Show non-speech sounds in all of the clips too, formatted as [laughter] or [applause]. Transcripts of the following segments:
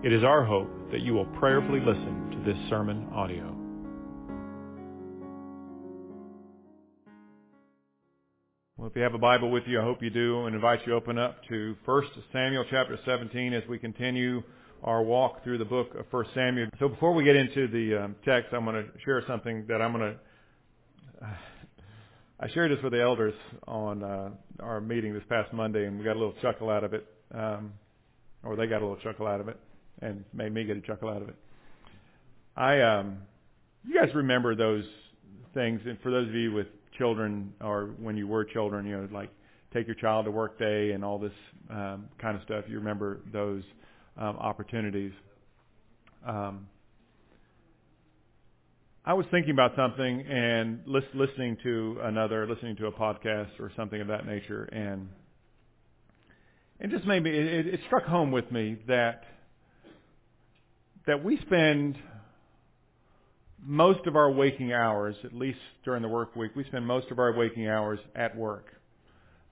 It is our hope that you will prayerfully listen to this sermon audio. Well, if you have a Bible with you, I hope you do, and invite you to open up to 1 Samuel chapter 17 as we continue our walk through the book of 1 Samuel. So before we get into the um, text, I'm going to share something that I'm going [sighs] to. I shared this with the elders on uh, our meeting this past Monday, and we got a little chuckle out of it, um, or they got a little chuckle out of it and made me get a chuckle out of it. I, um, you guys remember those things, and for those of you with children or when you were children, you know, like take your child to work day and all this um, kind of stuff. You remember those um, opportunities. Um, I was thinking about something and listening to another, listening to a podcast or something of that nature, and it just made me. It, it struck home with me that that we spend most of our waking hours, at least during the work week, we spend most of our waking hours at work.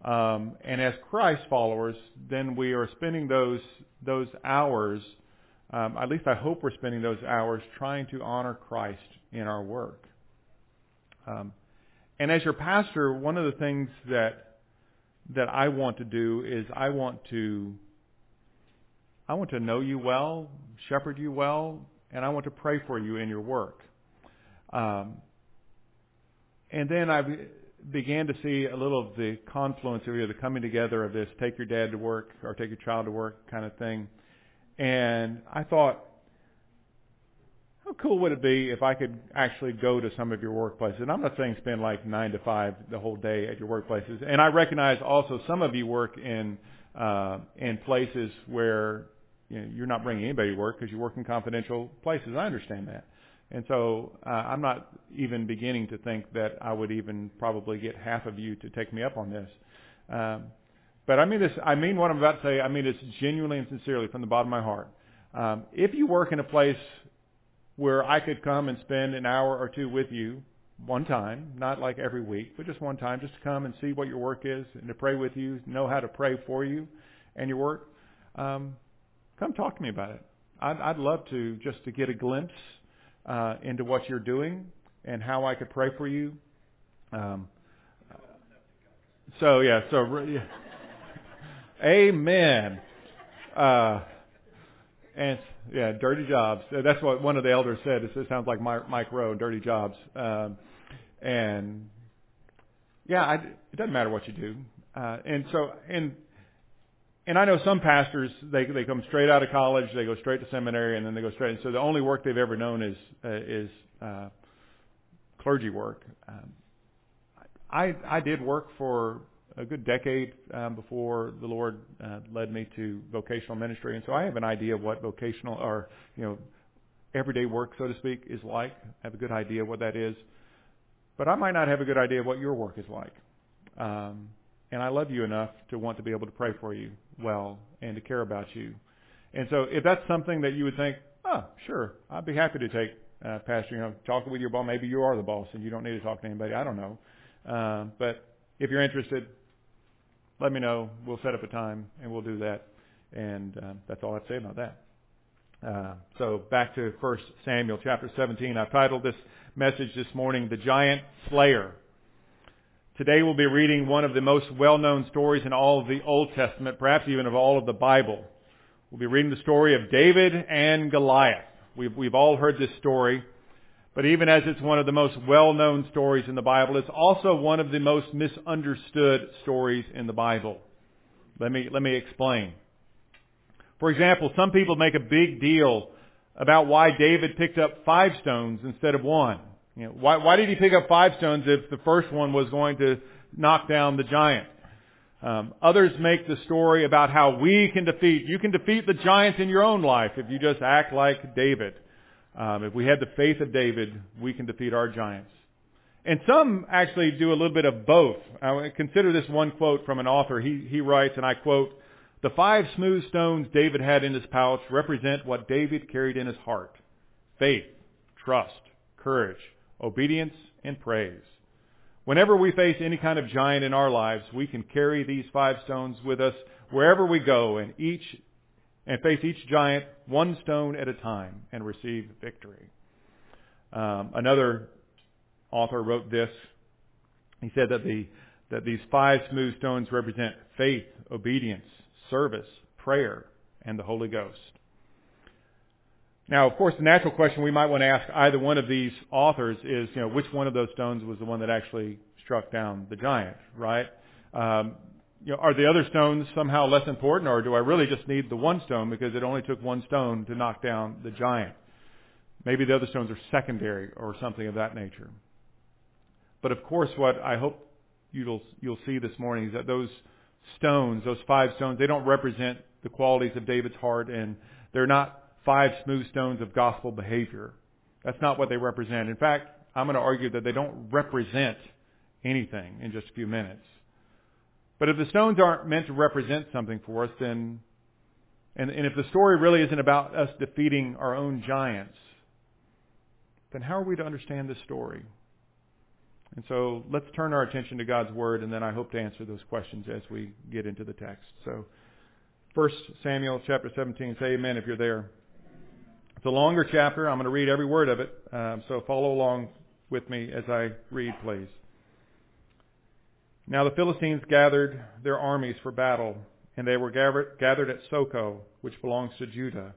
Um, and as Christ followers, then we are spending those those hours. Um, at least I hope we're spending those hours trying to honor Christ in our work. Um, and as your pastor, one of the things that that I want to do is I want to I want to know you well, shepherd you well, and I want to pray for you in your work. Um, and then I began to see a little of the confluence of the coming together of this take your dad to work or take your child to work kind of thing. And I thought, how cool would it be if I could actually go to some of your workplaces? And I'm not saying spend like nine to five the whole day at your workplaces. And I recognize also some of you work in uh, in places where you know, you're not bringing anybody to work because you work in confidential places. I understand that. And so uh, I'm not even beginning to think that I would even probably get half of you to take me up on this. Um, but I mean this. I mean what I'm about to say. I mean this genuinely and sincerely from the bottom of my heart. Um, if you work in a place where I could come and spend an hour or two with you one time, not like every week, but just one time, just to come and see what your work is and to pray with you, know how to pray for you and your work. Um, come talk to me about it. I'd, I'd love to just to get a glimpse uh, into what you're doing and how I could pray for you. Um, so yeah, so yeah. amen. Uh, and yeah, dirty jobs. That's what one of the elders said. It sounds like Mike Rowe, dirty jobs. Um, and yeah, I, it doesn't matter what you do. Uh, and so, and and I know some pastors they they come straight out of college, they go straight to seminary, and then they go straight. And so the only work they've ever known is uh, is uh, clergy work. Um, I I did work for a good decade um, before the Lord uh, led me to vocational ministry, and so I have an idea of what vocational or you know everyday work, so to speak, is like. I have a good idea of what that is, but I might not have a good idea of what your work is like. Um, and I love you enough to want to be able to pray for you well and to care about you. And so if that's something that you would think, oh, sure, I'd be happy to take uh, pastor, you know, talking with your boss. Maybe you are the boss and you don't need to talk to anybody. I don't know. Uh, but if you're interested, let me know. We'll set up a time and we'll do that. And uh, that's all I'd say about that. Uh, so back to 1 Samuel chapter 17. I've titled this message this morning, The Giant Slayer. Today we'll be reading one of the most well-known stories in all of the Old Testament, perhaps even of all of the Bible. We'll be reading the story of David and Goliath. We've, we've all heard this story, but even as it's one of the most well-known stories in the Bible, it's also one of the most misunderstood stories in the Bible. Let me, let me explain. For example, some people make a big deal about why David picked up five stones instead of one. You know, why, why did he pick up five stones if the first one was going to knock down the giant? Um, others make the story about how we can defeat. You can defeat the giants in your own life if you just act like David. Um, if we had the faith of David, we can defeat our giants. And some actually do a little bit of both. I consider this one quote from an author. He, he writes, and I quote, the five smooth stones David had in his pouch represent what David carried in his heart. Faith, trust, courage, obedience, and praise. Whenever we face any kind of giant in our lives, we can carry these five stones with us wherever we go and each and face each giant one stone at a time and receive victory. Um, another author wrote this. He said that the that these five smooth stones represent faith, obedience, service, prayer, and the Holy Ghost. Now, of course, the natural question we might want to ask either one of these authors is, you know, which one of those stones was the one that actually struck down the giant, right? Um, you know, are the other stones somehow less important, or do I really just need the one stone because it only took one stone to knock down the giant? Maybe the other stones are secondary or something of that nature. But of course, what I hope you'll you'll see this morning is that those stones, those five stones, they don't represent the qualities of David's heart, and they're not five smooth stones of gospel behavior. That's not what they represent. In fact, I'm going to argue that they don't represent anything in just a few minutes. But if the stones aren't meant to represent something for us, then, and, and if the story really isn't about us defeating our own giants, then how are we to understand this story? And so let's turn our attention to God's Word, and then I hope to answer those questions as we get into the text. So, 1 Samuel chapter 17. Say amen if you're there. It's a longer chapter. I'm going to read every word of it. Um, so follow along with me as I read, please. Now the Philistines gathered their armies for battle, and they were gathered at Socoh, which belongs to Judah,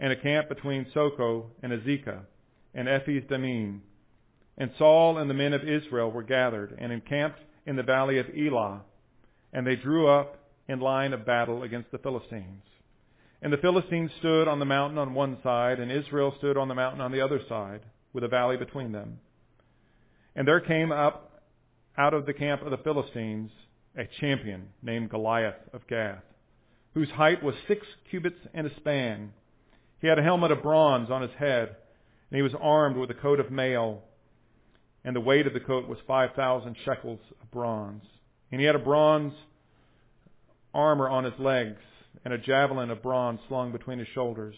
and a camp between Socoh and Azekah, and Ephes Dammim. And Saul and the men of Israel were gathered and encamped in the valley of Elah, and they drew up in line of battle against the Philistines. And the Philistines stood on the mountain on one side, and Israel stood on the mountain on the other side, with a valley between them. And there came up out of the camp of the Philistines a champion named Goliath of Gath, whose height was six cubits and a span. He had a helmet of bronze on his head, and he was armed with a coat of mail, and the weight of the coat was 5,000 shekels of bronze. And he had a bronze armor on his legs and a javelin of bronze slung between his shoulders.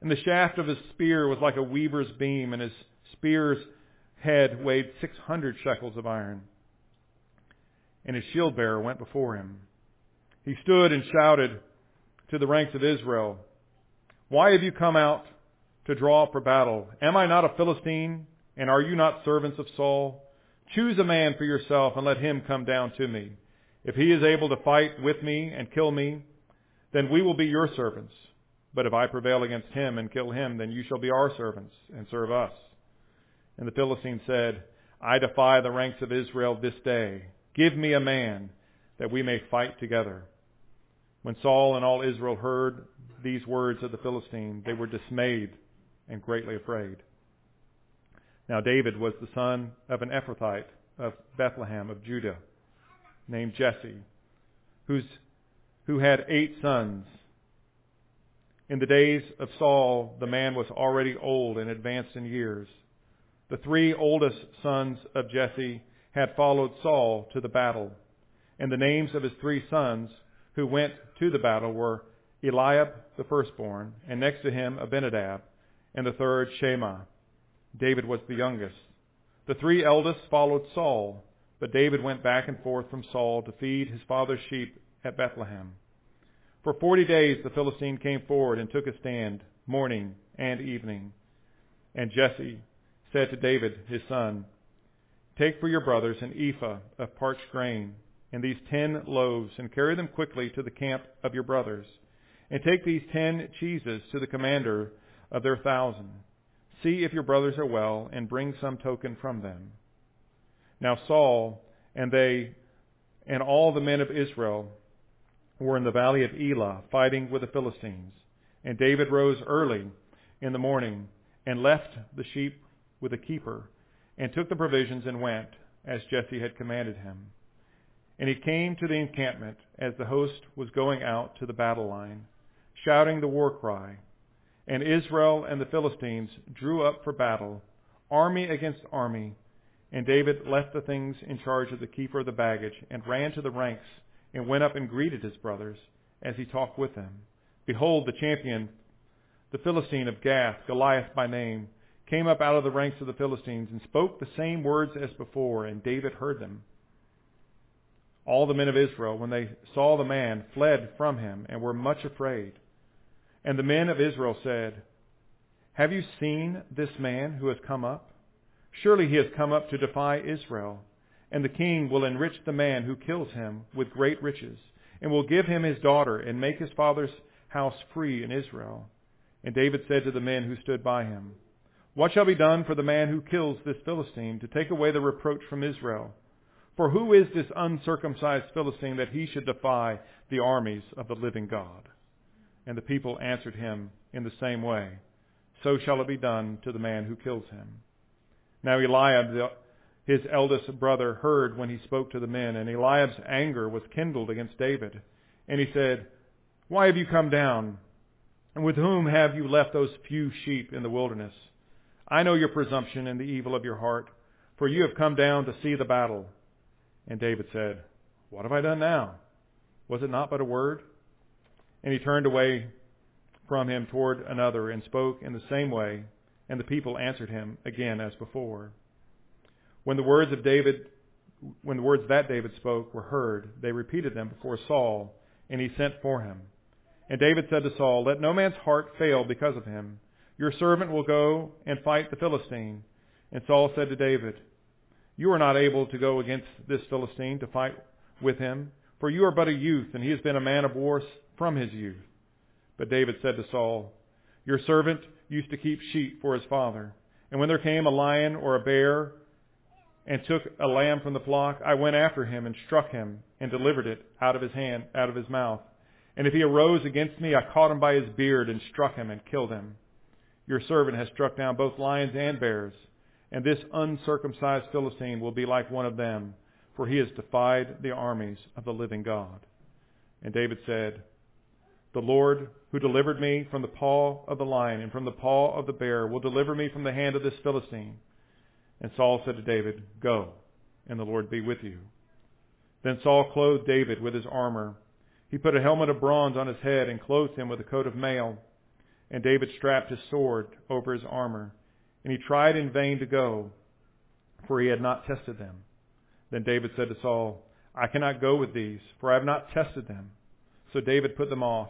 And the shaft of his spear was like a weaver's beam, and his spear's head weighed 600 shekels of iron. And his shield bearer went before him. He stood and shouted to the ranks of Israel, Why have you come out to draw up for battle? Am I not a Philistine? And are you not servants of Saul? Choose a man for yourself and let him come down to me. If he is able to fight with me and kill me, then we will be your servants. But if I prevail against him and kill him, then you shall be our servants and serve us. And the Philistine said, I defy the ranks of Israel this day. Give me a man that we may fight together. When Saul and all Israel heard these words of the Philistine, they were dismayed and greatly afraid. Now David was the son of an Ephrathite of Bethlehem of Judah, named Jesse, whose who had eight sons. In the days of Saul, the man was already old and advanced in years. The three oldest sons of Jesse had followed Saul to the battle, and the names of his three sons who went to the battle were Eliab the firstborn, and next to him Abinadab, and the third Shammah. David was the youngest. The three eldest followed Saul, but David went back and forth from Saul to feed his father's sheep at Bethlehem. For forty days the Philistine came forward and took a stand, morning and evening. And Jesse said to David, his son, Take for your brothers an ephah of parched grain and these ten loaves, and carry them quickly to the camp of your brothers. And take these ten cheeses to the commander of their thousand. See if your brothers are well, and bring some token from them. Now Saul and they and all the men of Israel were in the valley of Elah fighting with the Philistines. And David rose early in the morning and left the sheep with a keeper and took the provisions and went as Jesse had commanded him. And he came to the encampment as the host was going out to the battle line, shouting the war cry. And Israel and the Philistines drew up for battle, army against army. And David left the things in charge of the keeper of the baggage and ran to the ranks and went up and greeted his brothers as he talked with them. Behold, the champion, the Philistine of Gath, Goliath by name, came up out of the ranks of the Philistines and spoke the same words as before, and David heard them. All the men of Israel, when they saw the man, fled from him and were much afraid. And the men of Israel said, Have you seen this man who has come up? Surely he has come up to defy Israel. And the king will enrich the man who kills him with great riches, and will give him his daughter, and make his father's house free in Israel. And David said to the men who stood by him, What shall be done for the man who kills this Philistine, to take away the reproach from Israel? For who is this uncircumcised Philistine that he should defy the armies of the living God? And the people answered him in the same way, So shall it be done to the man who kills him. Now Eliab, his eldest brother, heard when he spoke to the men, and Eliab's anger was kindled against David. And he said, Why have you come down? And with whom have you left those few sheep in the wilderness? I know your presumption and the evil of your heart, for you have come down to see the battle. And David said, What have I done now? Was it not but a word? And he turned away from him toward another and spoke in the same way, and the people answered him again as before. When the words of David, when the words that David spoke were heard, they repeated them before Saul, and he sent for him. And David said to Saul, Let no man's heart fail because of him. Your servant will go and fight the Philistine. And Saul said to David, You are not able to go against this Philistine to fight with him, for you are but a youth, and he has been a man of war from his youth. But David said to Saul, Your servant used to keep sheep for his father. And when there came a lion or a bear and took a lamb from the flock, I went after him and struck him and delivered it out of his hand, out of his mouth. And if he arose against me, I caught him by his beard and struck him and killed him. Your servant has struck down both lions and bears, and this uncircumcised Philistine will be like one of them, for he has defied the armies of the living God. And David said, The Lord who delivered me from the paw of the lion and from the paw of the bear will deliver me from the hand of this Philistine. And Saul said to David, Go, and the Lord be with you. Then Saul clothed David with his armor he put a helmet of bronze on his head and clothed him with a coat of mail. And David strapped his sword over his armor. And he tried in vain to go, for he had not tested them. Then David said to Saul, I cannot go with these, for I have not tested them. So David put them off.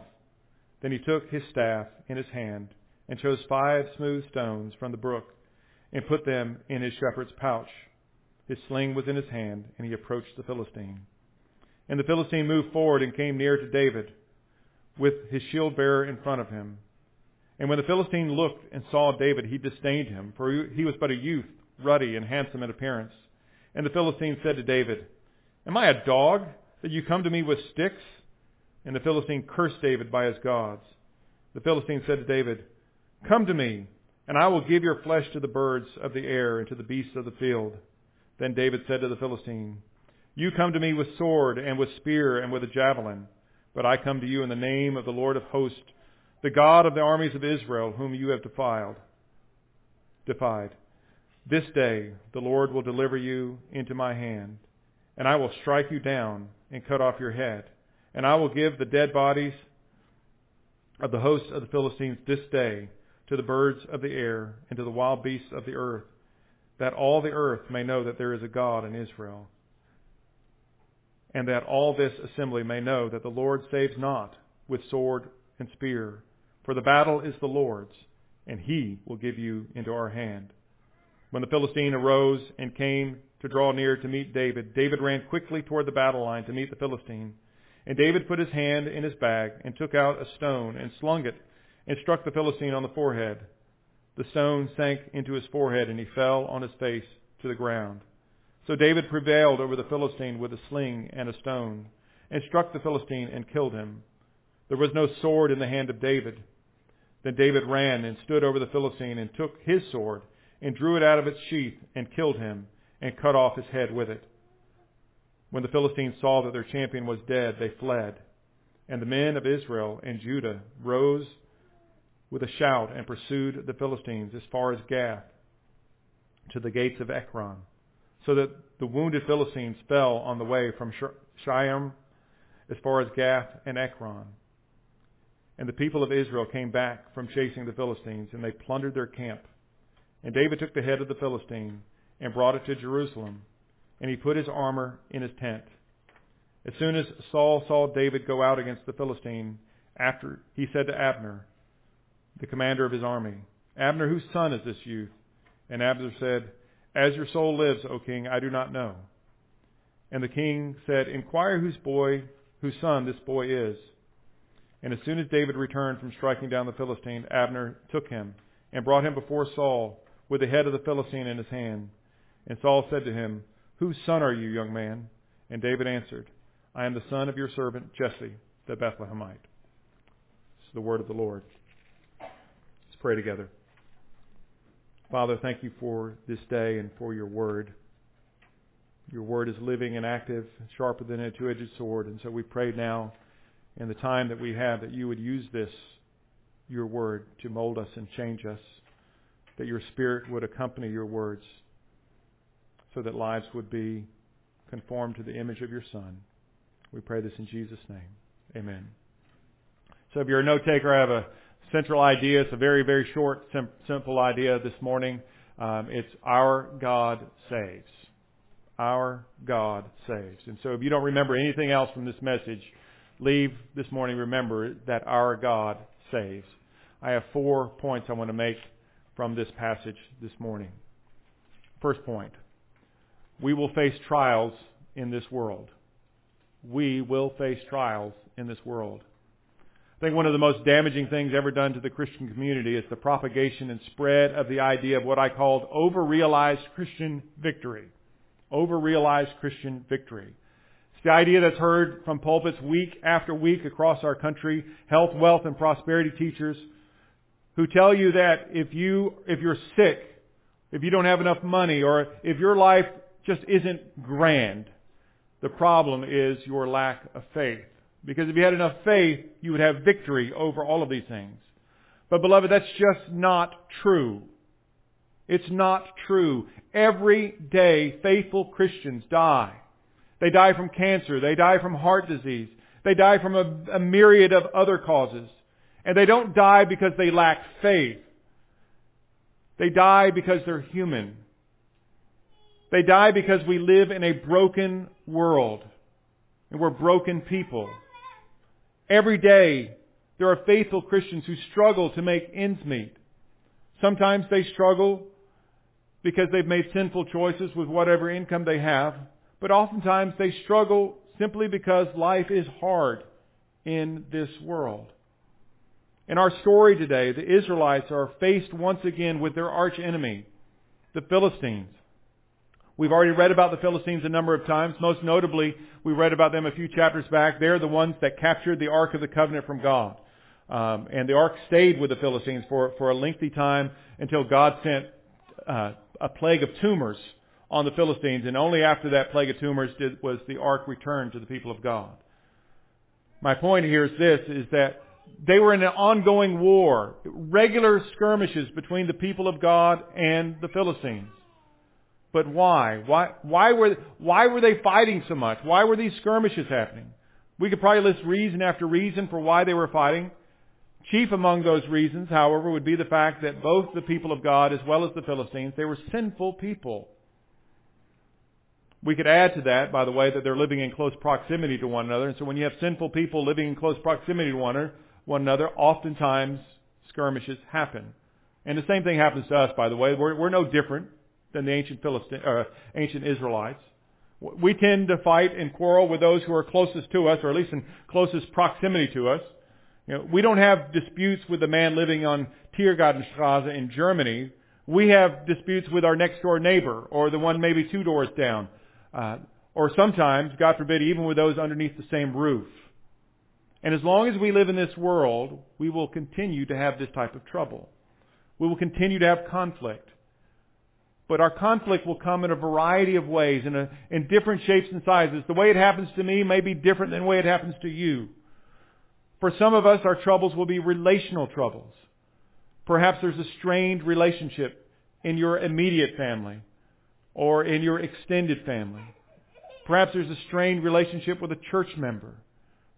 Then he took his staff in his hand and chose five smooth stones from the brook and put them in his shepherd's pouch. His sling was in his hand, and he approached the Philistine. And the Philistine moved forward and came near to David with his shield bearer in front of him. And when the Philistine looked and saw David, he disdained him, for he was but a youth, ruddy and handsome in appearance. And the Philistine said to David, Am I a dog that you come to me with sticks? And the Philistine cursed David by his gods. The Philistine said to David, Come to me, and I will give your flesh to the birds of the air and to the beasts of the field. Then David said to the Philistine, you come to me with sword and with spear and with a javelin, but I come to you in the name of the Lord of hosts, the God of the armies of Israel, whom you have defiled, defied. This day the Lord will deliver you into my hand, and I will strike you down and cut off your head, and I will give the dead bodies of the hosts of the Philistines this day to the birds of the air and to the wild beasts of the earth, that all the earth may know that there is a God in Israel and that all this assembly may know that the Lord saves not with sword and spear, for the battle is the Lord's, and he will give you into our hand. When the Philistine arose and came to draw near to meet David, David ran quickly toward the battle line to meet the Philistine. And David put his hand in his bag and took out a stone and slung it and struck the Philistine on the forehead. The stone sank into his forehead and he fell on his face to the ground. So David prevailed over the Philistine with a sling and a stone, and struck the Philistine and killed him. There was no sword in the hand of David. Then David ran and stood over the Philistine and took his sword and drew it out of its sheath and killed him and cut off his head with it. When the Philistines saw that their champion was dead, they fled. And the men of Israel and Judah rose with a shout and pursued the Philistines as far as Gath to the gates of Ekron, so that the wounded Philistines fell on the way from Shaaraim as far as Gath and Ekron. And the people of Israel came back from chasing the Philistines, and they plundered their camp. And David took the head of the Philistine and brought it to Jerusalem, and he put his armor in his tent. As soon as Saul saw David go out against the Philistine, after he said to Abner, the commander of his army, Abner, whose son is this youth? And Abner said, As your soul lives, O king, I do not know. And the king said, Inquire whose boy, whose son this boy is. And as soon as David returned from striking down the Philistine, Abner took him and brought him before Saul with the head of the Philistine in his hand. And Saul said to him, Whose son are you, young man? And David answered, I am the son of your servant Jesse, the Bethlehemite. This is the word of the Lord. Pray together. Father, thank you for this day and for your word. Your word is living and active, sharper than a two-edged sword. And so we pray now in the time that we have that you would use this, your word, to mold us and change us, that your spirit would accompany your words so that lives would be conformed to the image of your Son. We pray this in Jesus' name. Amen. So if you're a note taker, I have a central idea. It's a very, very short, sim- simple idea this morning. Um, it's our God saves. Our God saves. And so if you don't remember anything else from this message, leave this morning, remember that our God saves. I have four points I want to make from this passage this morning. First point. We will face trials in this world. We will face trials in this world. I think one of the most damaging things ever done to the Christian community is the propagation and spread of the idea of what I called over-realized Christian victory. Over-realized Christian victory. It's the idea that's heard from pulpits week after week across our country, health, wealth, and prosperity teachers who tell you that if you, if you're sick, if you don't have enough money, or if your life just isn't grand, the problem is your lack of faith. Because if you had enough faith, you would have victory over all of these things. But beloved, that's just not true. It's not true. Every day, faithful Christians die. They die from cancer. They die from heart disease. They die from a, a myriad of other causes. And they don't die because they lack faith. They die because they're human. They die because we live in a broken world. And we're broken people. Every day, there are faithful Christians who struggle to make ends meet. Sometimes they struggle because they've made sinful choices with whatever income they have. But oftentimes they struggle simply because life is hard in this world. In our story today, the Israelites are faced once again with their arch enemy, the Philistines. We've already read about the Philistines a number of times. Most notably, we read about them a few chapters back. They're the ones that captured the Ark of the Covenant from God. Um, and the Ark stayed with the Philistines for, for a lengthy time until God sent uh, a plague of tumors on the Philistines, and only after that plague of tumors did, was the ark returned to the people of God. My point here is this, is that they were in an ongoing war, regular skirmishes between the people of God and the Philistines. But why? Why, why were, why were they fighting so much? Why were these skirmishes happening? We could probably list reason after reason for why they were fighting. Chief among those reasons, however, would be the fact that both the people of God as well as the Philistines, they were sinful people. We could add to that, by the way, that they're living in close proximity to one another. And so when you have sinful people living in close proximity to one another, oftentimes skirmishes happen. And the same thing happens to us, by the way. We're, we're no different than the ancient Philistine, uh, ancient Israelites. We tend to fight and quarrel with those who are closest to us, or at least in closest proximity to us. You know, we don't have disputes with the man living on Tiergartenstrasse in Germany. We have disputes with our next door neighbor, or the one maybe two doors down, uh, or sometimes, God forbid, even with those underneath the same roof. And as long as we live in this world, we will continue to have this type of trouble. We will continue to have conflict. But our conflict will come in a variety of ways, in, a, in different shapes and sizes. The way it happens to me may be different than the way it happens to you. For some of us, our troubles will be relational troubles. Perhaps there's a strained relationship in your immediate family or in your extended family. Perhaps there's a strained relationship with a church member.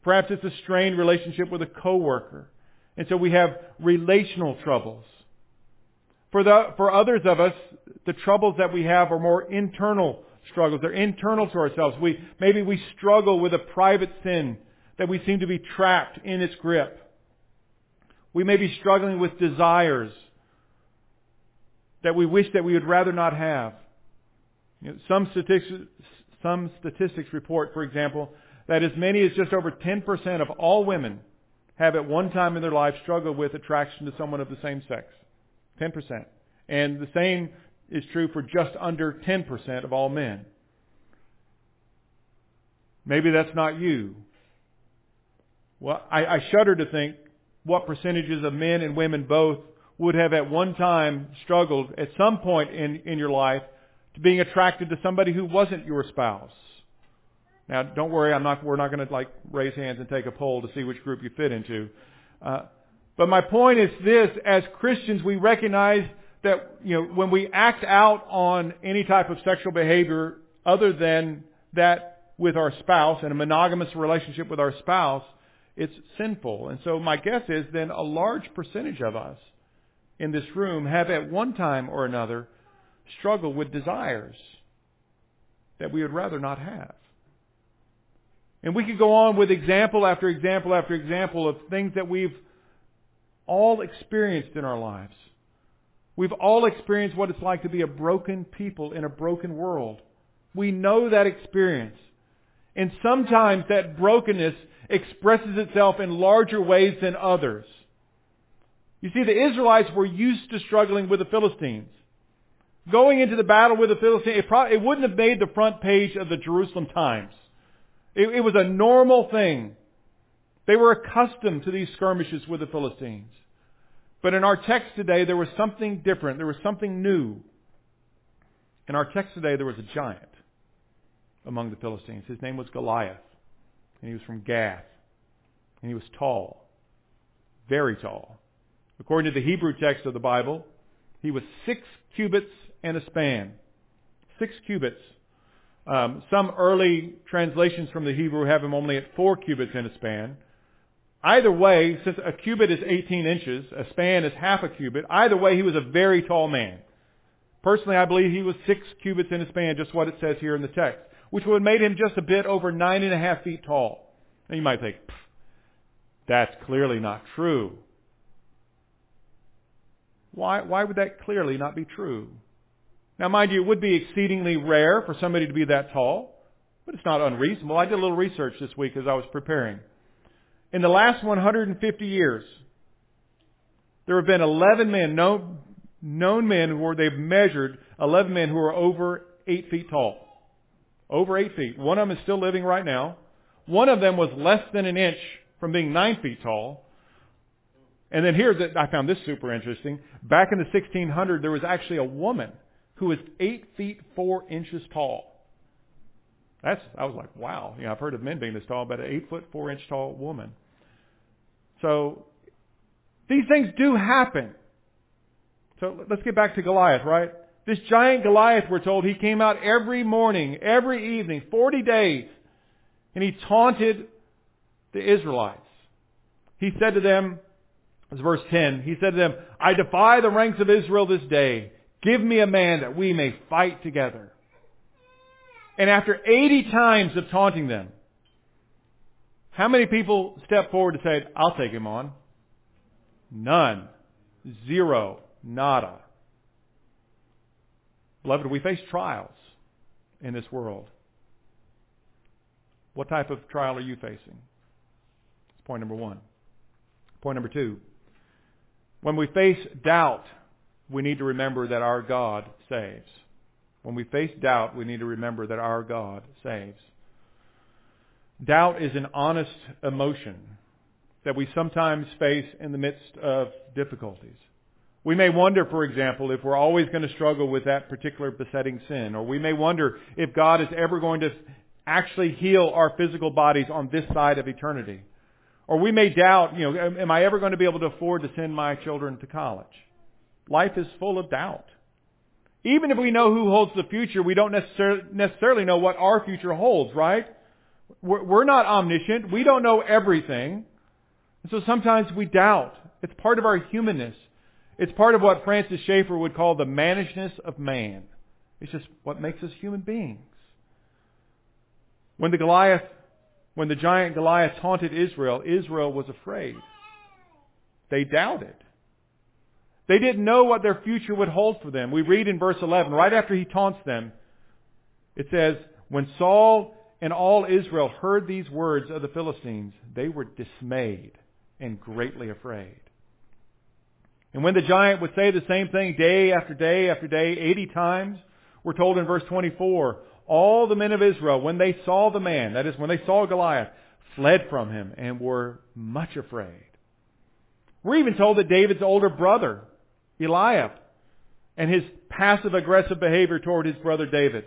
Perhaps it's a strained relationship with a coworker. And so we have relational troubles. For, the, for others of us, the troubles that we have are more internal struggles. They're internal to ourselves. We, maybe we struggle with a private sin that we seem to be trapped in its grip. We may be struggling with desires that we wish that we would rather not have. You know, some statistics, some statistics report, for example, that as many as just over 10% of all women have at one time in their life struggled with attraction to someone of the same sex. 10%. And the same is true for just under 10% of all men. Maybe that's not you. Well, I, I shudder to think what percentages of men and women both would have at one time struggled at some point in, in your life to being attracted to somebody who wasn't your spouse. Now, don't worry, I'm not, we're not going to like raise hands and take a poll to see which group you fit into. Uh, but my point is this, as Christians, we recognize that, you know, when we act out on any type of sexual behavior other than that with our spouse and a monogamous relationship with our spouse, it's sinful. And so my guess is then a large percentage of us in this room have at one time or another struggled with desires that we would rather not have. And we could go on with example after example after example of things that we've all experienced in our lives. We've all experienced what it's like to be a broken people in a broken world. We know that experience. And sometimes that brokenness expresses itself in larger ways than others. You see, the Israelites were used to struggling with the Philistines. Going into the battle with the Philistines, it, probably, it wouldn't have made the front page of the Jerusalem Times. It, it was a normal thing. They were accustomed to these skirmishes with the Philistines. But in our text today, there was something different. There was something new. In our text today, there was a giant among the Philistines. His name was Goliath. And he was from Gath. And he was tall. Very tall. According to the Hebrew text of the Bible, he was six cubits and a span. Six cubits. Um, some early translations from the Hebrew have him only at four cubits and a span. Either way, since a cubit is 18 inches, a span is half a cubit, either way he was a very tall man. Personally, I believe he was six cubits in a span, just what it says here in the text, which would have made him just a bit over nine and a half feet tall. Now you might think, that's clearly not true. Why, why would that clearly not be true? Now, mind you, it would be exceedingly rare for somebody to be that tall, but it's not unreasonable. I did a little research this week as I was preparing. In the last 150 years, there have been 11 men, known, known men where they've measured 11 men who are over 8 feet tall. Over 8 feet. One of them is still living right now. One of them was less than an inch from being 9 feet tall. And then here's, I found this super interesting. Back in the 1600s, there was actually a woman who was 8 feet 4 inches tall. That's, I was like, wow. You know, I've heard of men being this tall, but an 8 foot 4 inch tall woman. So these things do happen. So let's get back to Goliath, right? This giant Goliath, we're told, he came out every morning, every evening, 40 days, and he taunted the Israelites. He said to them, this verse 10, he said to them, I defy the ranks of Israel this day. Give me a man that we may fight together. And after 80 times of taunting them, how many people stepped forward and said, I'll take him on? None. Zero. Nada. Beloved, we face trials in this world. What type of trial are you facing? That's point number one. Point number two. When we face doubt, we need to remember that our God saves. When we face doubt, we need to remember that our God saves. Doubt is an honest emotion that we sometimes face in the midst of difficulties. We may wonder, for example, if we're always going to struggle with that particular besetting sin, or we may wonder if God is ever going to actually heal our physical bodies on this side of eternity. Or we may doubt, you know, am I ever going to be able to afford to send my children to college? Life is full of doubt. Even if we know who holds the future, we don't necessarily know what our future holds, right? We're not omniscient. We don't know everything. And so sometimes we doubt. It's part of our humanness. It's part of what Francis Schaeffer would call the mannishness of man. It's just what makes us human beings. When the Goliath, when the giant Goliath taunted Israel, Israel was afraid. They doubted. They didn't know what their future would hold for them. We read in verse 11, right after he taunts them, it says, When Saul and all Israel heard these words of the Philistines, they were dismayed and greatly afraid. And when the giant would say the same thing day after day after day, 80 times, we're told in verse 24, all the men of Israel, when they saw the man, that is, when they saw Goliath, fled from him and were much afraid. We're even told that David's older brother, Eliab, and his passive aggressive behavior toward his brother David.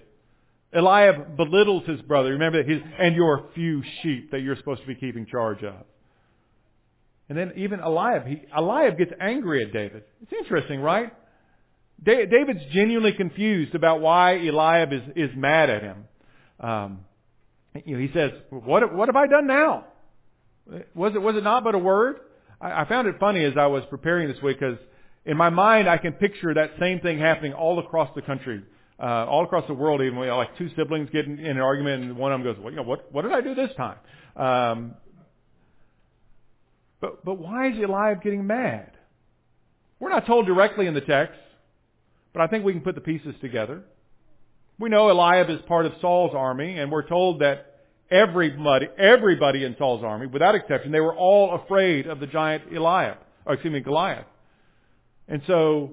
Eliab belittles his brother. Remember, his, and your few sheep that you're supposed to be keeping charge of. And then even Eliab, he, Eliab gets angry at David. It's interesting, right? David's genuinely confused about why Eliab is, is mad at him. Um, you know, he says, what, what have I done now? Was it, was it not but a word? I, I found it funny as I was preparing this week because in my mind I can picture that same thing happening all across the country, uh, all across the world even, we like two siblings getting in an argument and one of them goes, well, you know, what, what did I do this time? Um, but, but why is Eliab getting mad? We're not told directly in the text, but I think we can put the pieces together. We know Eliab is part of Saul's army, and we're told that everybody, everybody in Saul's army, without exception, they were all afraid of the giant Eliab, or excuse me, Goliath. And so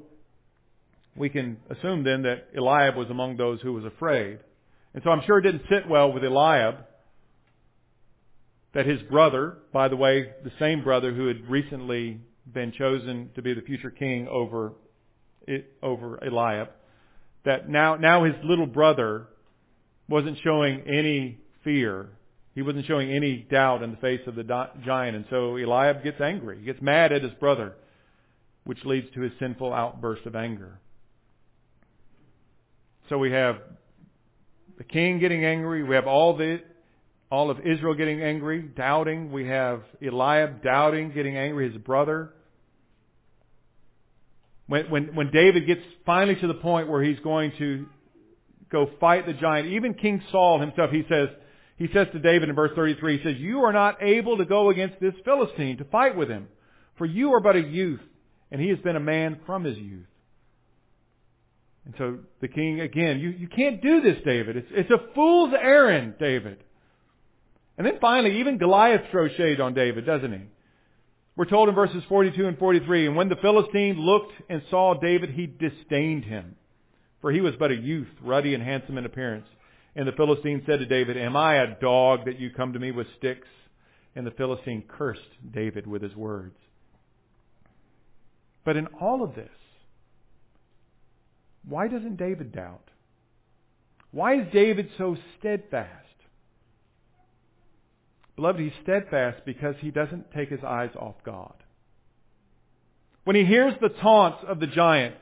we can assume then that Eliab was among those who was afraid. And so I'm sure it didn't sit well with Eliab that his brother, by the way, the same brother who had recently been chosen to be the future king over over Eliab, that now now his little brother wasn't showing any fear. He wasn't showing any doubt in the face of the giant, and so Eliab gets angry. He gets mad at his brother, which leads to his sinful outburst of anger. So we have the king getting angry. We have all the all of Israel getting angry, doubting. We have Eliab doubting, getting angry, his brother. When, when, when David gets finally to the point where he's going to go fight the giant, even King Saul himself, he says, he says to David in verse 33, he says, You are not able to go against this Philistine to fight with him, for you are but a youth, and he has been a man from his youth. And so the king, again, you, you can't do this, David. It's, it's a fool's errand, David. And then finally, even Goliath throws shade on David, doesn't he? We're told in verses 42 and 43, and when the Philistine looked and saw David, he disdained him, for he was but a youth, ruddy and handsome in appearance. And the Philistine said to David, Am I a dog that you come to me with sticks? And the Philistine cursed David with his words. But in all of this, why doesn't David doubt? Why is David so steadfast? Beloved, he's steadfast because he doesn't take his eyes off God. When he hears the taunts of the giant,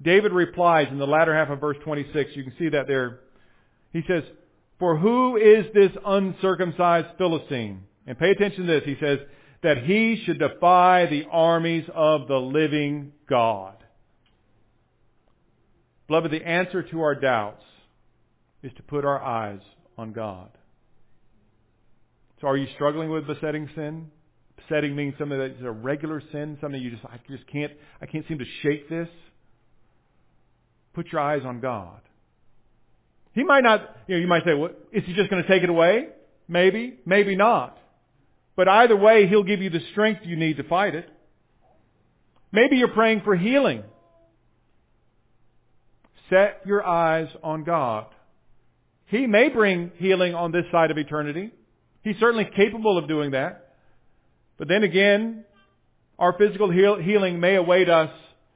David replies in the latter half of verse 26. You can see that there. He says, For who is this uncircumcised Philistine? And pay attention to this. He says, that he should defy the armies of the living God. Beloved, the answer to our doubts is to put our eyes on God. So are you struggling with besetting sin? Besetting means something that's a regular sin, something you just I just can't I can't seem to shake this. Put your eyes on God. He might not, you know, you might say, well, is he just going to take it away? Maybe, maybe not. But either way, he'll give you the strength you need to fight it. Maybe you're praying for healing. Set your eyes on God. He may bring healing on this side of eternity. He's certainly capable of doing that. But then again, our physical heal- healing may await us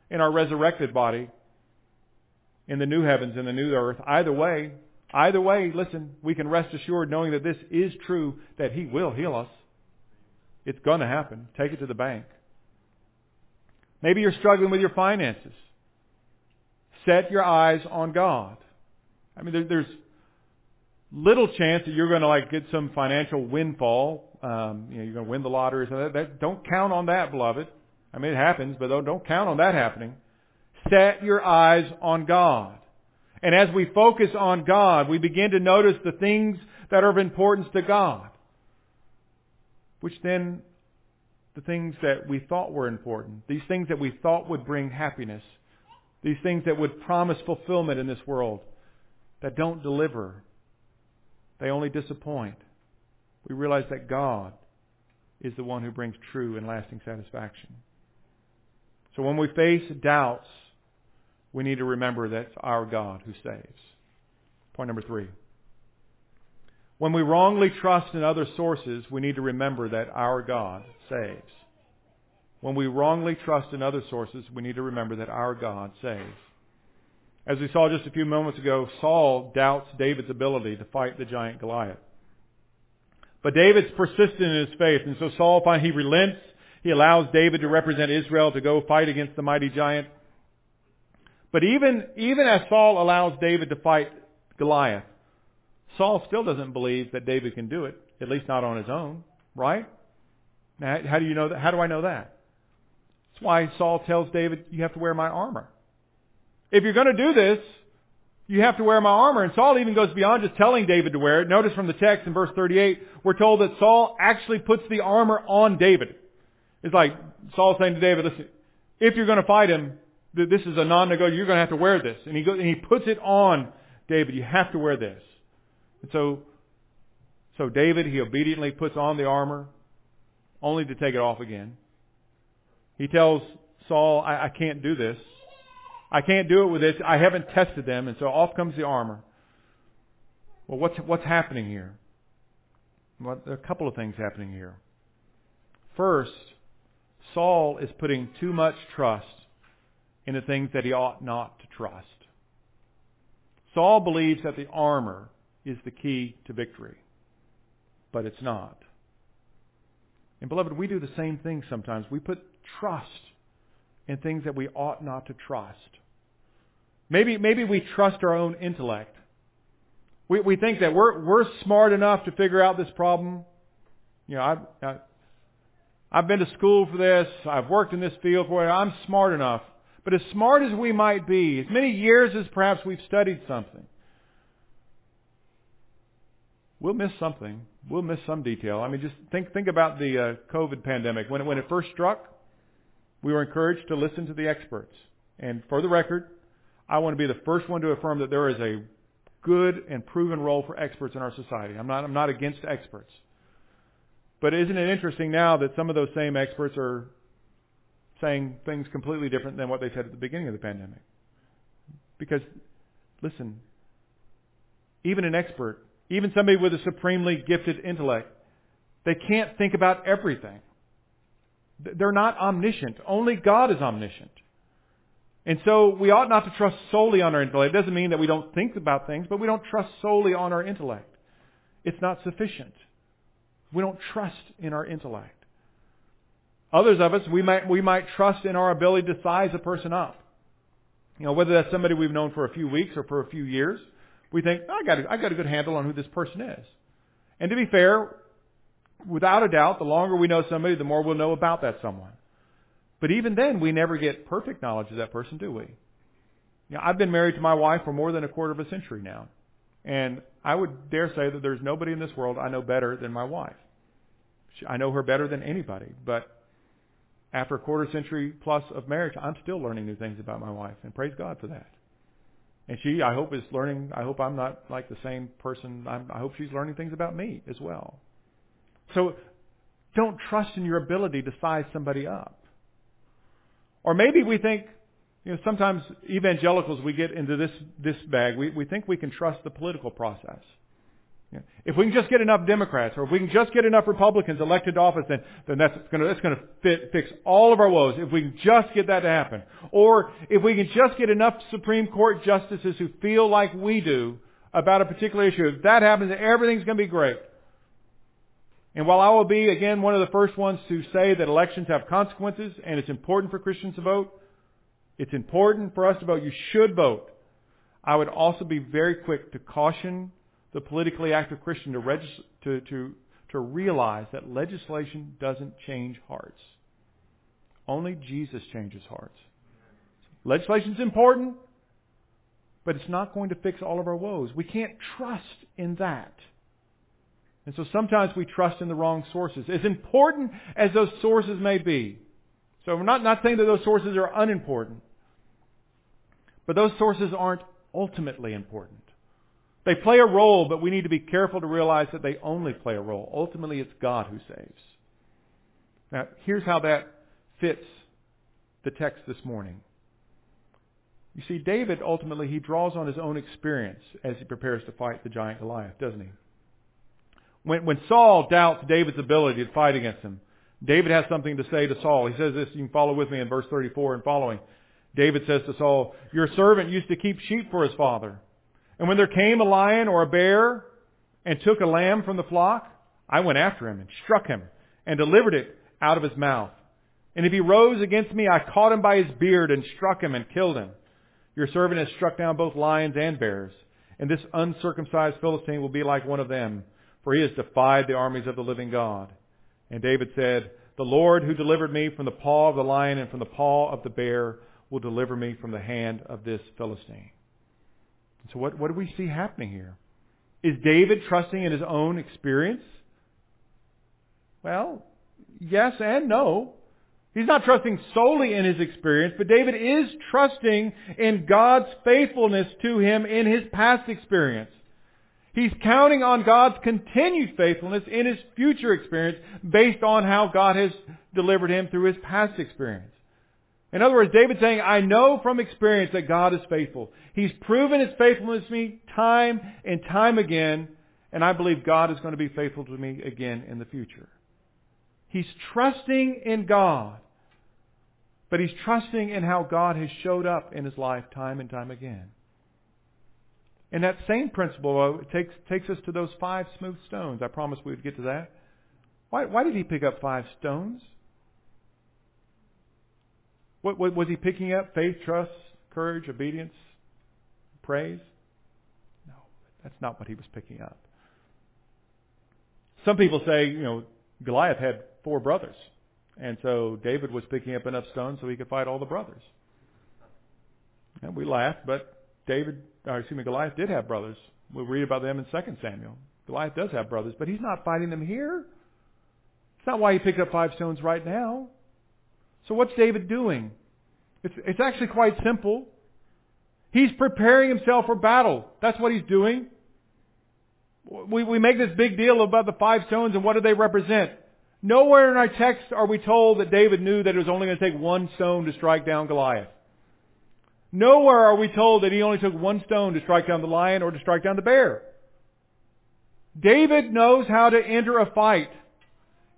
in our resurrected body in the new heavens and the new earth. Either way, either way, listen, we can rest assured knowing that this is true, that He will heal us. It's going to happen. Take it to the bank. Maybe you're struggling with your finances. Set your eyes on God. I mean, there, there's little chance that you're going to like get some financial windfall. Um, you know, you're going to win the lottery. So that, that, don't count on that, beloved. I mean, it happens, but don't, don't count on that happening. Set your eyes on God. And as we focus on God, we begin to notice the things that are of importance to God. Which then, the things that we thought were important, these things that we thought would bring happiness, these things that would promise fulfillment in this world, that don't deliver, they only disappoint. We realize that God is the one who brings true and lasting satisfaction. So when we face doubts, we need to remember that's our God who saves. Point number three. When we wrongly trust in other sources, we need to remember that our God saves. When we wrongly trust in other sources, we need to remember that our God saves. As we saw just a few moments ago, Saul doubts David's ability to fight the giant Goliath. But David's persistent in his faith, and so Saul finally he relents. He allows David to represent Israel to go fight against the mighty giant. But even, even as Saul allows David to fight Goliath, Saul still doesn't believe that David can do it, at least not on his own, right? Now, how do you know that? How do I know that? That's why Saul tells David, you have to wear my armor. If you're going to do this, you have to wear my armor. And Saul even goes beyond just telling David to wear it. Notice from the text in verse 38, we're told that Saul actually puts the armor on David. It's like Saul saying to David, listen, if you're going to fight him, this is a non-negotiable, you're going to have to wear this. And he goes, and he puts it on David. You have to wear this. And so, so David, he obediently puts on the armor, only to take it off again. He tells Saul, I, I can't do this. I can't do it with this. I haven't tested them. And so off comes the armor. Well, what's, what's happening here? Well, there are a couple of things happening here. First, Saul is putting too much trust in the things that he ought not to trust. Saul believes that the armor is the key to victory, but it's not. And beloved, we do the same thing sometimes. We put trust in things that we ought not to trust. Maybe, maybe we trust our own intellect. We, we think that we're, we're smart enough to figure out this problem. You know, I've, I, I've been to school for this. I've worked in this field for it. I'm smart enough. But as smart as we might be, as many years as perhaps we've studied something, we'll miss something. We'll miss some detail. I mean, just think think about the uh, COVID pandemic when when it first struck. We were encouraged to listen to the experts. And for the record, I want to be the first one to affirm that there is a good and proven role for experts in our society. I'm not I'm not against experts. But isn't it interesting now that some of those same experts are saying things completely different than what they said at the beginning of the pandemic. Because, listen, even an expert, even somebody with a supremely gifted intellect, they can't think about everything. They're not omniscient. Only God is omniscient. And so we ought not to trust solely on our intellect. It doesn't mean that we don't think about things, but we don't trust solely on our intellect. It's not sufficient. We don't trust in our intellect. Others of us, we might, we might trust in our ability to size a person up. You know, whether that's somebody we've known for a few weeks or for a few years, we think, oh, I got got a good handle on who this person is. And to be fair, without a doubt, the longer we know somebody, the more we'll know about that someone. But even then, we never get perfect knowledge of that person, do we? You know, I've been married to my wife for more than a quarter of a century now. And I would dare say that there's nobody in this world I know better than my wife. I know her better than anybody. But after a quarter century plus of marriage, I'm still learning new things about my wife, and praise God for that. And she, I hope, is learning. I hope I'm not like the same person. I'm, I hope she's learning things about me as well. So, don't trust in your ability to size somebody up. Or maybe we think, you know, sometimes evangelicals we get into this this bag. We we think we can trust the political process. If we can just get enough Democrats, or if we can just get enough Republicans elected to office, then, then that's going to, that's fit, fix all of our woes. If we can just get that to happen. Or if we can just get enough Supreme Court justices who feel like we do about a particular issue, if that happens, everything's going to be great. And while I will be, again, one of the first ones to say that elections have consequences and it's important for Christians to vote, it's important for us to vote. You should vote. I would also be very quick to caution the politically active Christian to, to, to, to realize that legislation doesn't change hearts. Only Jesus changes hearts. Legislation is important, but it's not going to fix all of our woes. We can't trust in that. And so sometimes we trust in the wrong sources, as important as those sources may be. So we're not, not saying that those sources are unimportant, but those sources aren't ultimately important. They play a role, but we need to be careful to realize that they only play a role. Ultimately, it's God who saves. Now, here's how that fits the text this morning. You see, David ultimately, he draws on his own experience as he prepares to fight the giant Goliath, doesn't he? When, when Saul doubts David's ability to fight against him, David has something to say to Saul. He says this, you can follow with me in verse 34 and following. David says to Saul, Your servant used to keep sheep for his father. And when there came a lion or a bear and took a lamb from the flock, I went after him and struck him and delivered it out of his mouth. And if he rose against me, I caught him by his beard and struck him and killed him. Your servant has struck down both lions and bears, and this uncircumcised Philistine will be like one of them for he has defied the armies of the living God. And David said, The Lord who delivered me from the paw of the lion and from the paw of the bear will deliver me from the hand of this Philistine. So what, what do we see happening here? Is David trusting in his own experience? Well, yes and no. He's not trusting solely in his experience, but David is trusting in God's faithfulness to him in his past experience. He's counting on God's continued faithfulness in his future experience based on how God has delivered him through his past experience. In other words, David's saying, I know from experience that God is faithful. He's proven his faithfulness to me time and time again, and I believe God is going to be faithful to me again in the future. He's trusting in God, but he's trusting in how God has showed up in his life time and time again. And that same principle takes, takes us to those five smooth stones. I promised we would get to that. Why, why did he pick up five stones? What, what was he picking up? Faith, trust, courage, obedience, praise? No, that's not what he was picking up. Some people say, you know, Goliath had four brothers. And so David was picking up enough stones so he could fight all the brothers. And we laugh, but David, or excuse me, Goliath did have brothers. We'll read about them in 2 Samuel. Goliath does have brothers, but he's not fighting them here. It's not why he picked up five stones right now. So what's David doing? It's, it's actually quite simple. He's preparing himself for battle. That's what he's doing. We, we make this big deal about the five stones and what do they represent? Nowhere in our text are we told that David knew that it was only going to take one stone to strike down Goliath. Nowhere are we told that he only took one stone to strike down the lion or to strike down the bear. David knows how to enter a fight.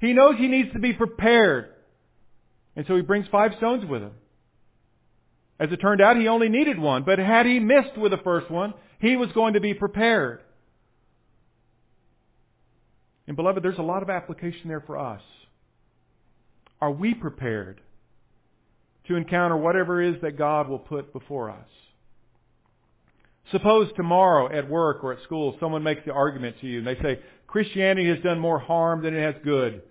He knows he needs to be prepared. And so he brings five stones with him. As it turned out, he only needed one, but had he missed with the first one, he was going to be prepared. And beloved, there's a lot of application there for us. Are we prepared to encounter whatever it is that God will put before us. Suppose tomorrow at work or at school someone makes the argument to you and they say, Christianity has done more harm than it has good.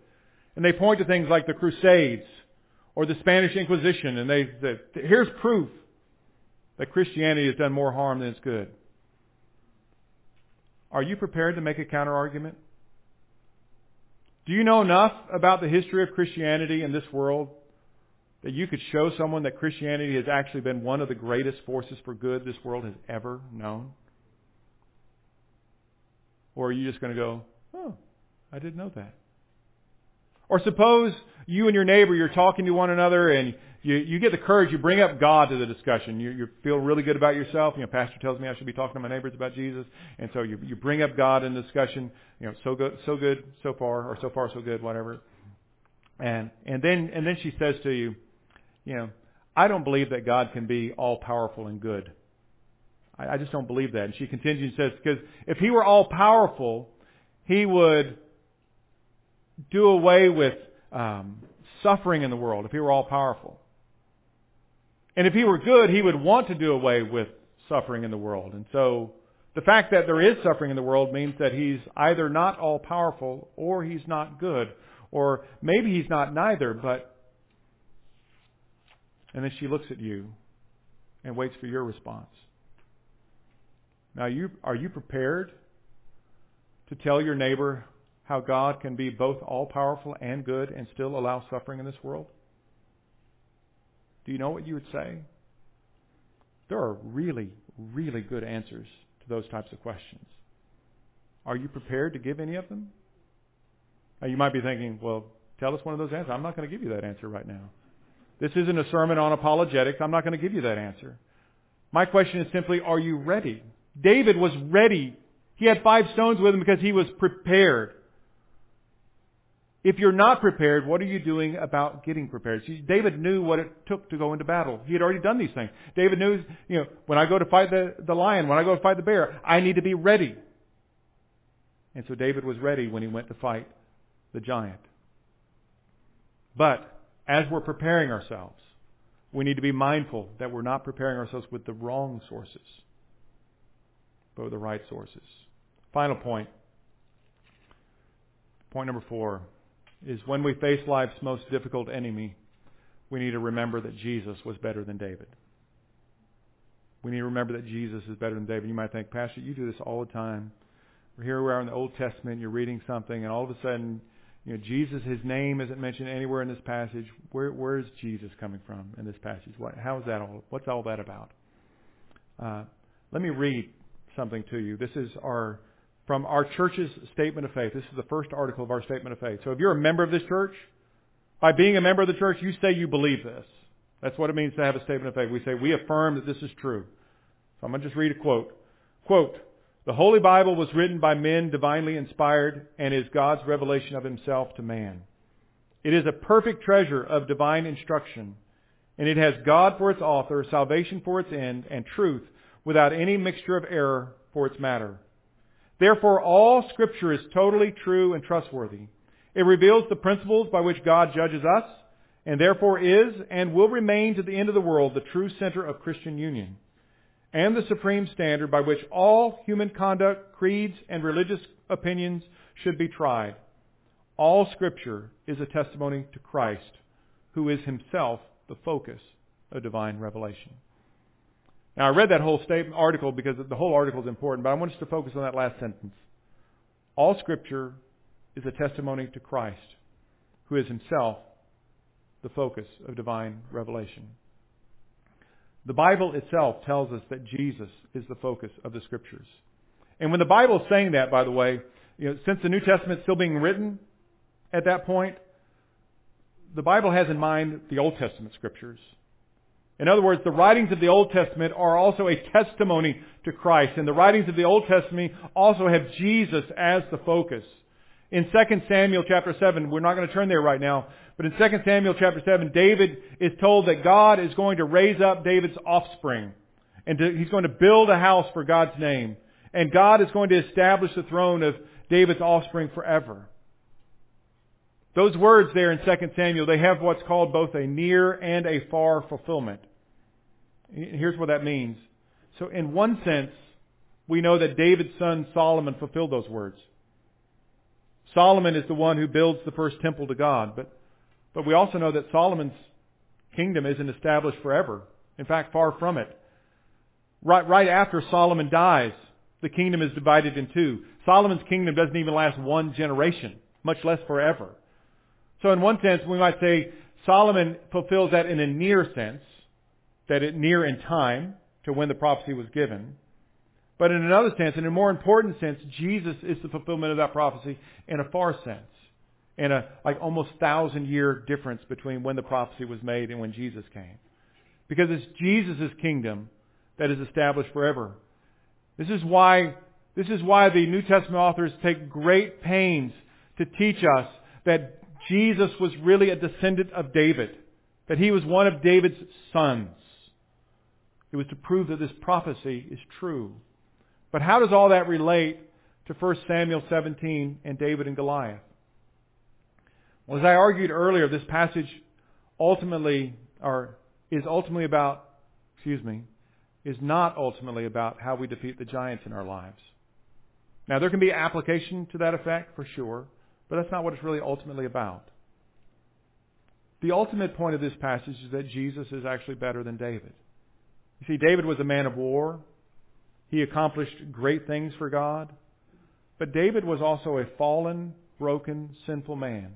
And they point to things like the Crusades or the Spanish Inquisition and they say, here's proof that Christianity has done more harm than it's good. Are you prepared to make a counter argument? Do you know enough about the history of Christianity in this world that you could show someone that Christianity has actually been one of the greatest forces for good this world has ever known? Or are you just going to go, oh, I didn't know that? Or suppose you and your neighbor, you're talking to one another and you, you get the courage, you bring up God to the discussion. You, you feel really good about yourself. You know, pastor tells me I should be talking to my neighbors about Jesus. And so you, you bring up God in the discussion. You know, so good, so good so far, or so far so good, whatever. And, and then, and then she says to you, you know, I don't believe that God can be all powerful and good. I, I just don't believe that. And she continues and says, because if he were all powerful, he would do away with um, suffering in the world if he were all powerful. And if he were good, he would want to do away with suffering in the world. And so the fact that there is suffering in the world means that he's either not all powerful or he's not good. Or maybe he's not neither, but. And then she looks at you and waits for your response. Now, you, are you prepared to tell your neighbor how God can be both all powerful and good and still allow suffering in this world? Do you know what you would say? There are really, really good answers to those types of questions. Are you prepared to give any of them? Now, you might be thinking, well, tell us one of those answers. I'm not going to give you that answer right now. This isn't a sermon on apologetics. I'm not going to give you that answer. My question is simply, are you ready? David was ready. He had five stones with him because he was prepared. If you're not prepared, what are you doing about getting prepared? See, David knew what it took to go into battle. He had already done these things. David knew, you know, when I go to fight the, the lion, when I go to fight the bear, I need to be ready. And so David was ready when he went to fight the giant. But as we're preparing ourselves, we need to be mindful that we're not preparing ourselves with the wrong sources, but with the right sources. Final point. Point number four is when we face life's most difficult enemy, we need to remember that Jesus was better than David. We need to remember that Jesus is better than David. You might think, Pastor, you do this all the time. Here we are in the Old Testament, you're reading something, and all of a sudden, you know, Jesus, his name isn't mentioned anywhere in this passage. Where, where is Jesus coming from in this passage? What, how is that all? What's all that about? Uh, let me read something to you. This is our from our church's statement of faith. This is the first article of our statement of faith. So if you're a member of this church, by being a member of the church, you say you believe this. That's what it means to have a statement of faith. We say we affirm that this is true. So I'm going to just read a quote. Quote, the Holy Bible was written by men divinely inspired and is God's revelation of himself to man. It is a perfect treasure of divine instruction, and it has God for its author, salvation for its end, and truth without any mixture of error for its matter. Therefore, all Scripture is totally true and trustworthy. It reveals the principles by which God judges us, and therefore is and will remain to the end of the world the true center of Christian union, and the supreme standard by which all human conduct, creeds, and religious opinions should be tried. All Scripture is a testimony to Christ, who is himself the focus of divine revelation. Now, I read that whole statement, article because the whole article is important, but I want us to focus on that last sentence. All Scripture is a testimony to Christ, who is himself the focus of divine revelation. The Bible itself tells us that Jesus is the focus of the Scriptures. And when the Bible is saying that, by the way, you know, since the New Testament is still being written at that point, the Bible has in mind the Old Testament Scriptures. In other words, the writings of the Old Testament are also a testimony to Christ. And the writings of the Old Testament also have Jesus as the focus. In 2 Samuel chapter 7, we're not going to turn there right now, but in 2 Samuel chapter 7, David is told that God is going to raise up David's offspring. And to, he's going to build a house for God's name. And God is going to establish the throne of David's offspring forever. Those words there in 2 Samuel, they have what's called both a near and a far fulfillment. Here's what that means. So in one sense, we know that David's son Solomon fulfilled those words. Solomon is the one who builds the first temple to God, but, but we also know that Solomon's kingdom isn't established forever. In fact, far from it. Right, right after Solomon dies, the kingdom is divided in two. Solomon's kingdom doesn't even last one generation, much less forever. So in one sense, we might say Solomon fulfills that in a near sense, that it near in time to when the prophecy was given. But in another sense, in a more important sense, Jesus is the fulfillment of that prophecy in a far sense. In a like almost thousand year difference between when the prophecy was made and when Jesus came. Because it's Jesus' kingdom that is established forever. This is why this is why the New Testament authors take great pains to teach us that Jesus was really a descendant of David, that he was one of David's sons. It was to prove that this prophecy is true. But how does all that relate to 1 Samuel 17 and David and Goliath? Well, as I argued earlier, this passage ultimately, or is ultimately about, excuse me, is not ultimately about how we defeat the giants in our lives. Now, there can be application to that effect, for sure, but that's not what it's really ultimately about. The ultimate point of this passage is that Jesus is actually better than David. You see, David was a man of war. He accomplished great things for God. But David was also a fallen, broken, sinful man.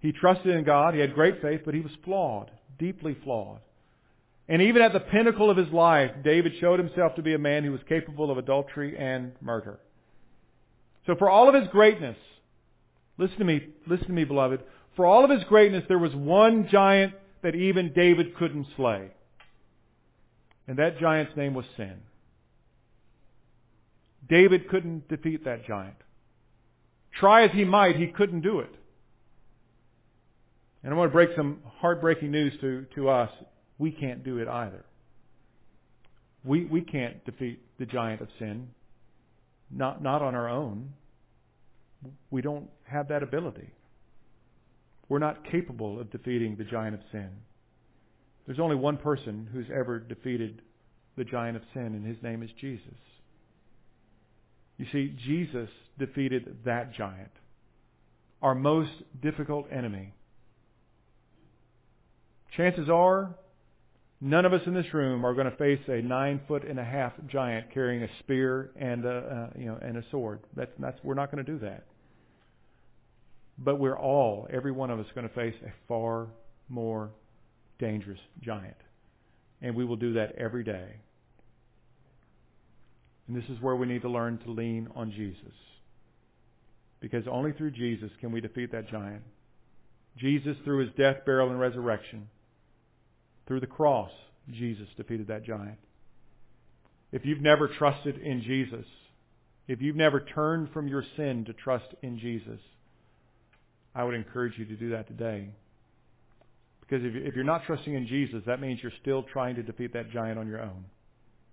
He trusted in God. He had great faith, but he was flawed, deeply flawed. And even at the pinnacle of his life, David showed himself to be a man who was capable of adultery and murder. So for all of his greatness, listen to me, listen to me, beloved. For all of his greatness, there was one giant that even David couldn't slay. And that giant's name was sin. David couldn't defeat that giant. Try as he might, he couldn't do it. And I want to break some heartbreaking news to, to us. We can't do it either. We, we can't defeat the giant of sin. Not, not on our own. We don't have that ability. We're not capable of defeating the giant of sin. There's only one person who's ever defeated the giant of sin, and his name is Jesus. You see, Jesus defeated that giant, our most difficult enemy. Chances are, none of us in this room are going to face a nine foot and a half giant carrying a spear and a, uh, you know and a sword. That's, that's we're not going to do that. But we're all, every one of us, going to face a far more dangerous giant, and we will do that every day. And this is where we need to learn to lean on Jesus. Because only through Jesus can we defeat that giant. Jesus, through his death, burial, and resurrection, through the cross, Jesus defeated that giant. If you've never trusted in Jesus, if you've never turned from your sin to trust in Jesus, I would encourage you to do that today. Because if you're not trusting in Jesus, that means you're still trying to defeat that giant on your own.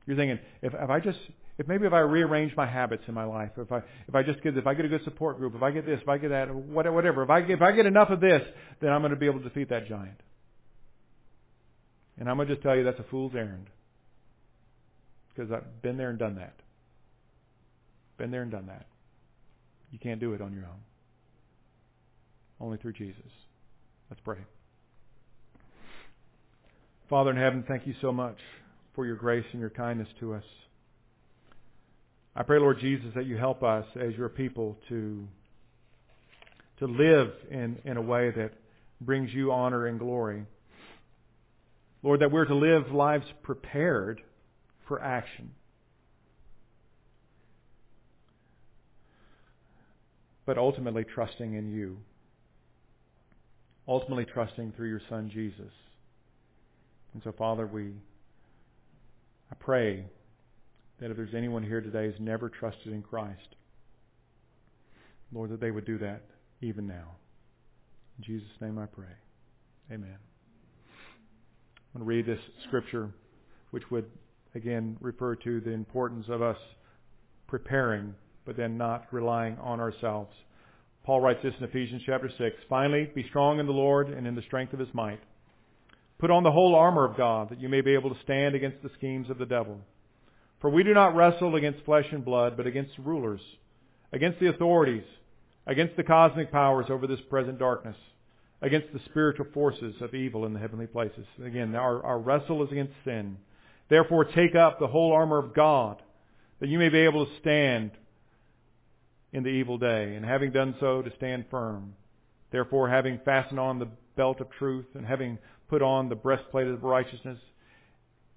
You're thinking, if, if I just if maybe if I rearrange my habits in my life, if I if I just get if I get a good support group, if I get this, if I get that, whatever, if I get, if I get enough of this, then I'm going to be able to defeat that giant. And I'm going to just tell you that's a fool's errand. Because I've been there and done that. Been there and done that. You can't do it on your own. Only through Jesus. Let's pray. Father in heaven, thank you so much for your grace and your kindness to us. I pray, Lord Jesus, that you help us as your people to, to live in, in a way that brings you honor and glory. Lord, that we're to live lives prepared for action. But ultimately trusting in you. Ultimately trusting through your Son, Jesus. And so, Father, we, I pray that if there's anyone here today who's never trusted in Christ, Lord, that they would do that even now. In Jesus' name I pray. Amen. I'm going to read this scripture, which would, again, refer to the importance of us preparing, but then not relying on ourselves. Paul writes this in Ephesians chapter 6. Finally, be strong in the Lord and in the strength of his might. Put on the whole armor of God, that you may be able to stand against the schemes of the devil. For we do not wrestle against flesh and blood, but against rulers, against the authorities, against the cosmic powers over this present darkness, against the spiritual forces of evil in the heavenly places. Again, our, our wrestle is against sin. Therefore take up the whole armor of God, that you may be able to stand in the evil day, and having done so, to stand firm. Therefore, having fastened on the belt of truth, and having put on the breastplate of righteousness,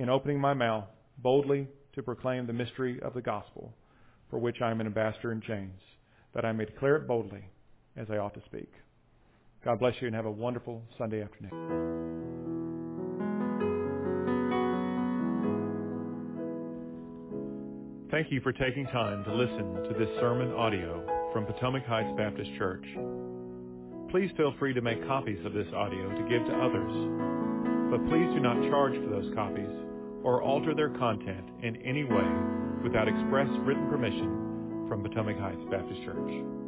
in opening my mouth boldly to proclaim the mystery of the gospel, for which I am an ambassador in chains, that I may declare it boldly as I ought to speak. God bless you and have a wonderful Sunday afternoon. Thank you for taking time to listen to this sermon audio from Potomac Heights Baptist Church. Please feel free to make copies of this audio to give to others, but please do not charge for those copies or alter their content in any way without express written permission from Potomac Heights Baptist Church.